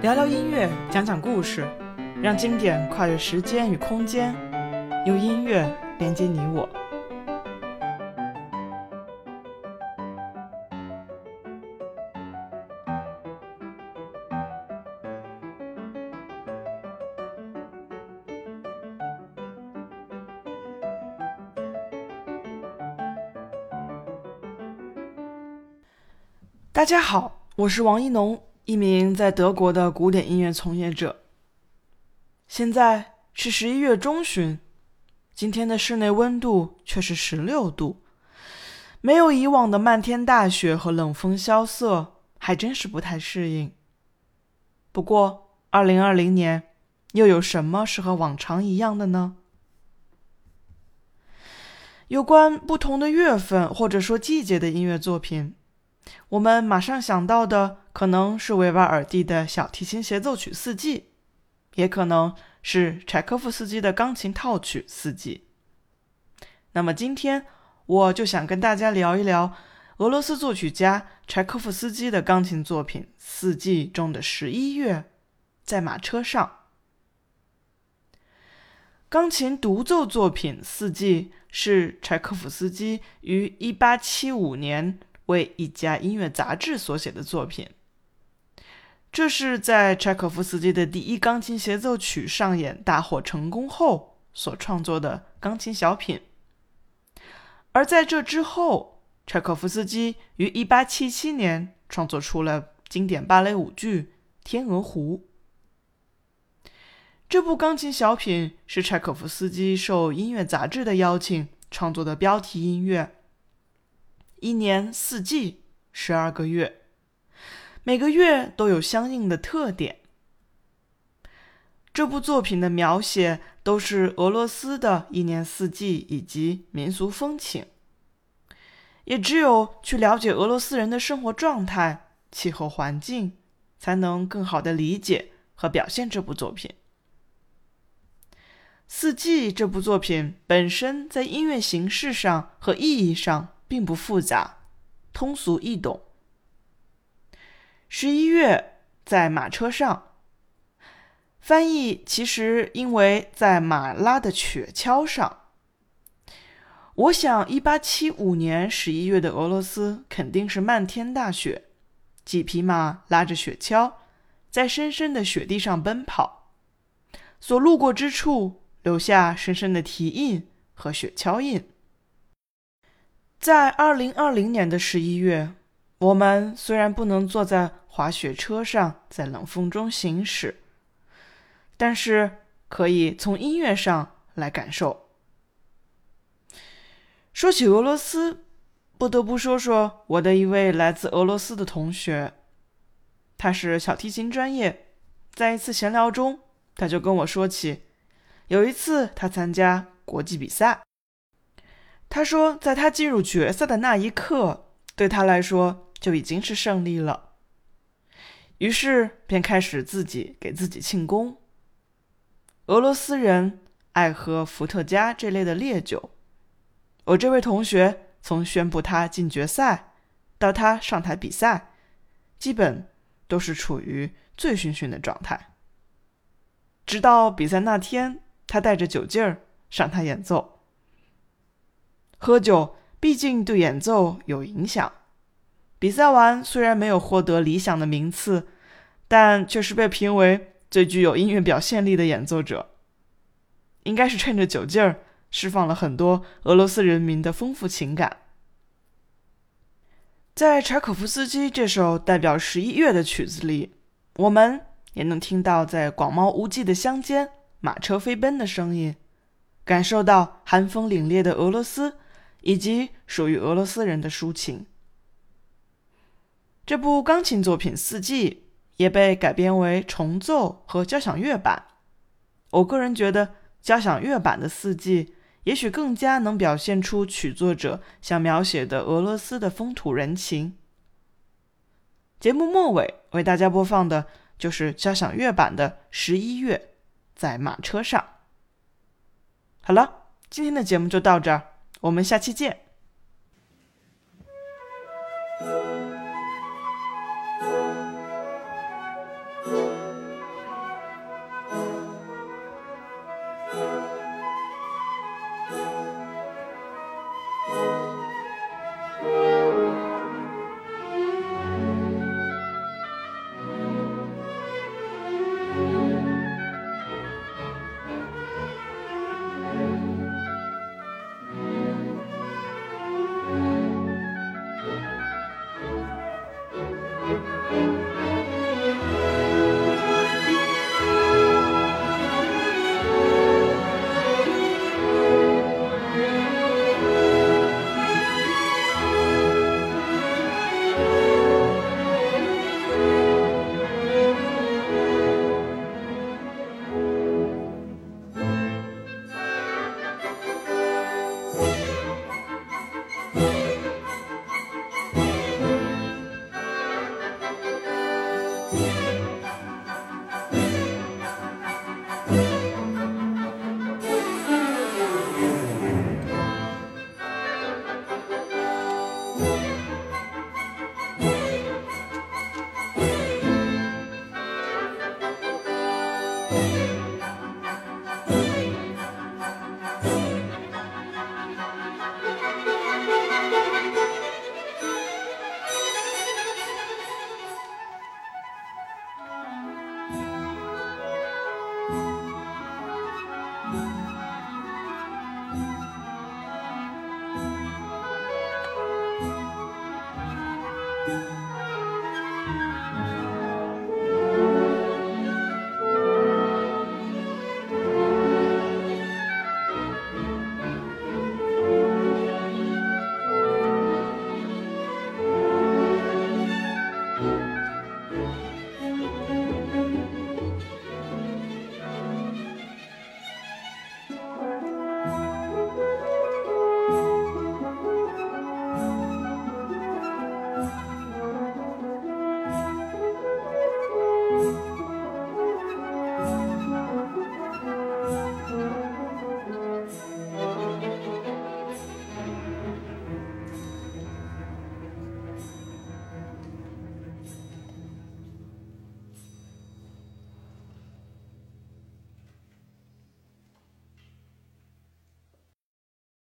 聊聊音乐，讲讲故事，让经典跨越时间与空间，用音乐连接你我。大家好，我是王一农。一名在德国的古典音乐从业者。现在是十一月中旬，今天的室内温度却是十六度，没有以往的漫天大雪和冷风萧瑟，还真是不太适应。不过，二零二零年又有什么是和往常一样的呢？有关不同的月份或者说季节的音乐作品。我们马上想到的可能是维瓦尔第的小提琴协奏曲《四季》，也可能是柴可夫斯基的钢琴套曲《四季》。那么今天我就想跟大家聊一聊俄罗斯作曲家柴可夫斯基的钢琴作品《四季》中的十一月，在马车上。钢琴独奏作品《四季》是柴可夫斯基于1875年。为一家音乐杂志所写的作品，这是在柴可夫斯基的第一钢琴协奏曲上演大获成功后所创作的钢琴小品。而在这之后，柴可夫斯基于1877年创作出了经典芭蕾舞剧《天鹅湖》。这部钢琴小品是柴可夫斯基受音乐杂志的邀请创作的标题音乐。一年四季，十二个月，每个月都有相应的特点。这部作品的描写都是俄罗斯的一年四季以及民俗风情。也只有去了解俄罗斯人的生活状态、气候环境，才能更好的理解和表现这部作品。《四季》这部作品本身在音乐形式上和意义上。并不复杂，通俗易懂。十一月在马车上，翻译其实因为在马拉的雪橇上。我想，一八七五年十一月的俄罗斯肯定是漫天大雪，几匹马拉着雪橇，在深深的雪地上奔跑，所路过之处留下深深的蹄印和雪橇印。在二零二零年的十一月，我们虽然不能坐在滑雪车上在冷风中行驶，但是可以从音乐上来感受。说起俄罗斯，不得不说说我的一位来自俄罗斯的同学，他是小提琴专业。在一次闲聊中，他就跟我说起，有一次他参加国际比赛。他说，在他进入决赛的那一刻，对他来说就已经是胜利了。于是便开始自己给自己庆功。俄罗斯人爱喝伏特加这类的烈酒。我这位同学从宣布他进决赛到他上台比赛，基本都是处于醉醺醺的状态。直到比赛那天，他带着酒劲儿上台演奏。喝酒毕竟对演奏有影响。比赛完虽然没有获得理想的名次，但却是被评为最具有音乐表现力的演奏者。应该是趁着酒劲儿，释放了很多俄罗斯人民的丰富情感。在柴可夫斯基这首代表十一月的曲子里，我们也能听到在广袤无际的乡间马车飞奔的声音，感受到寒风凛冽的俄罗斯。以及属于俄罗斯人的抒情。这部钢琴作品《四季》也被改编为重奏和交响乐版。我个人觉得，交响乐版的《四季》也许更加能表现出曲作者想描写的俄罗斯的风土人情。节目末尾为大家播放的就是交响乐版的《十一月》，在马车上。好了，今天的节目就到这儿。我们下期见。了。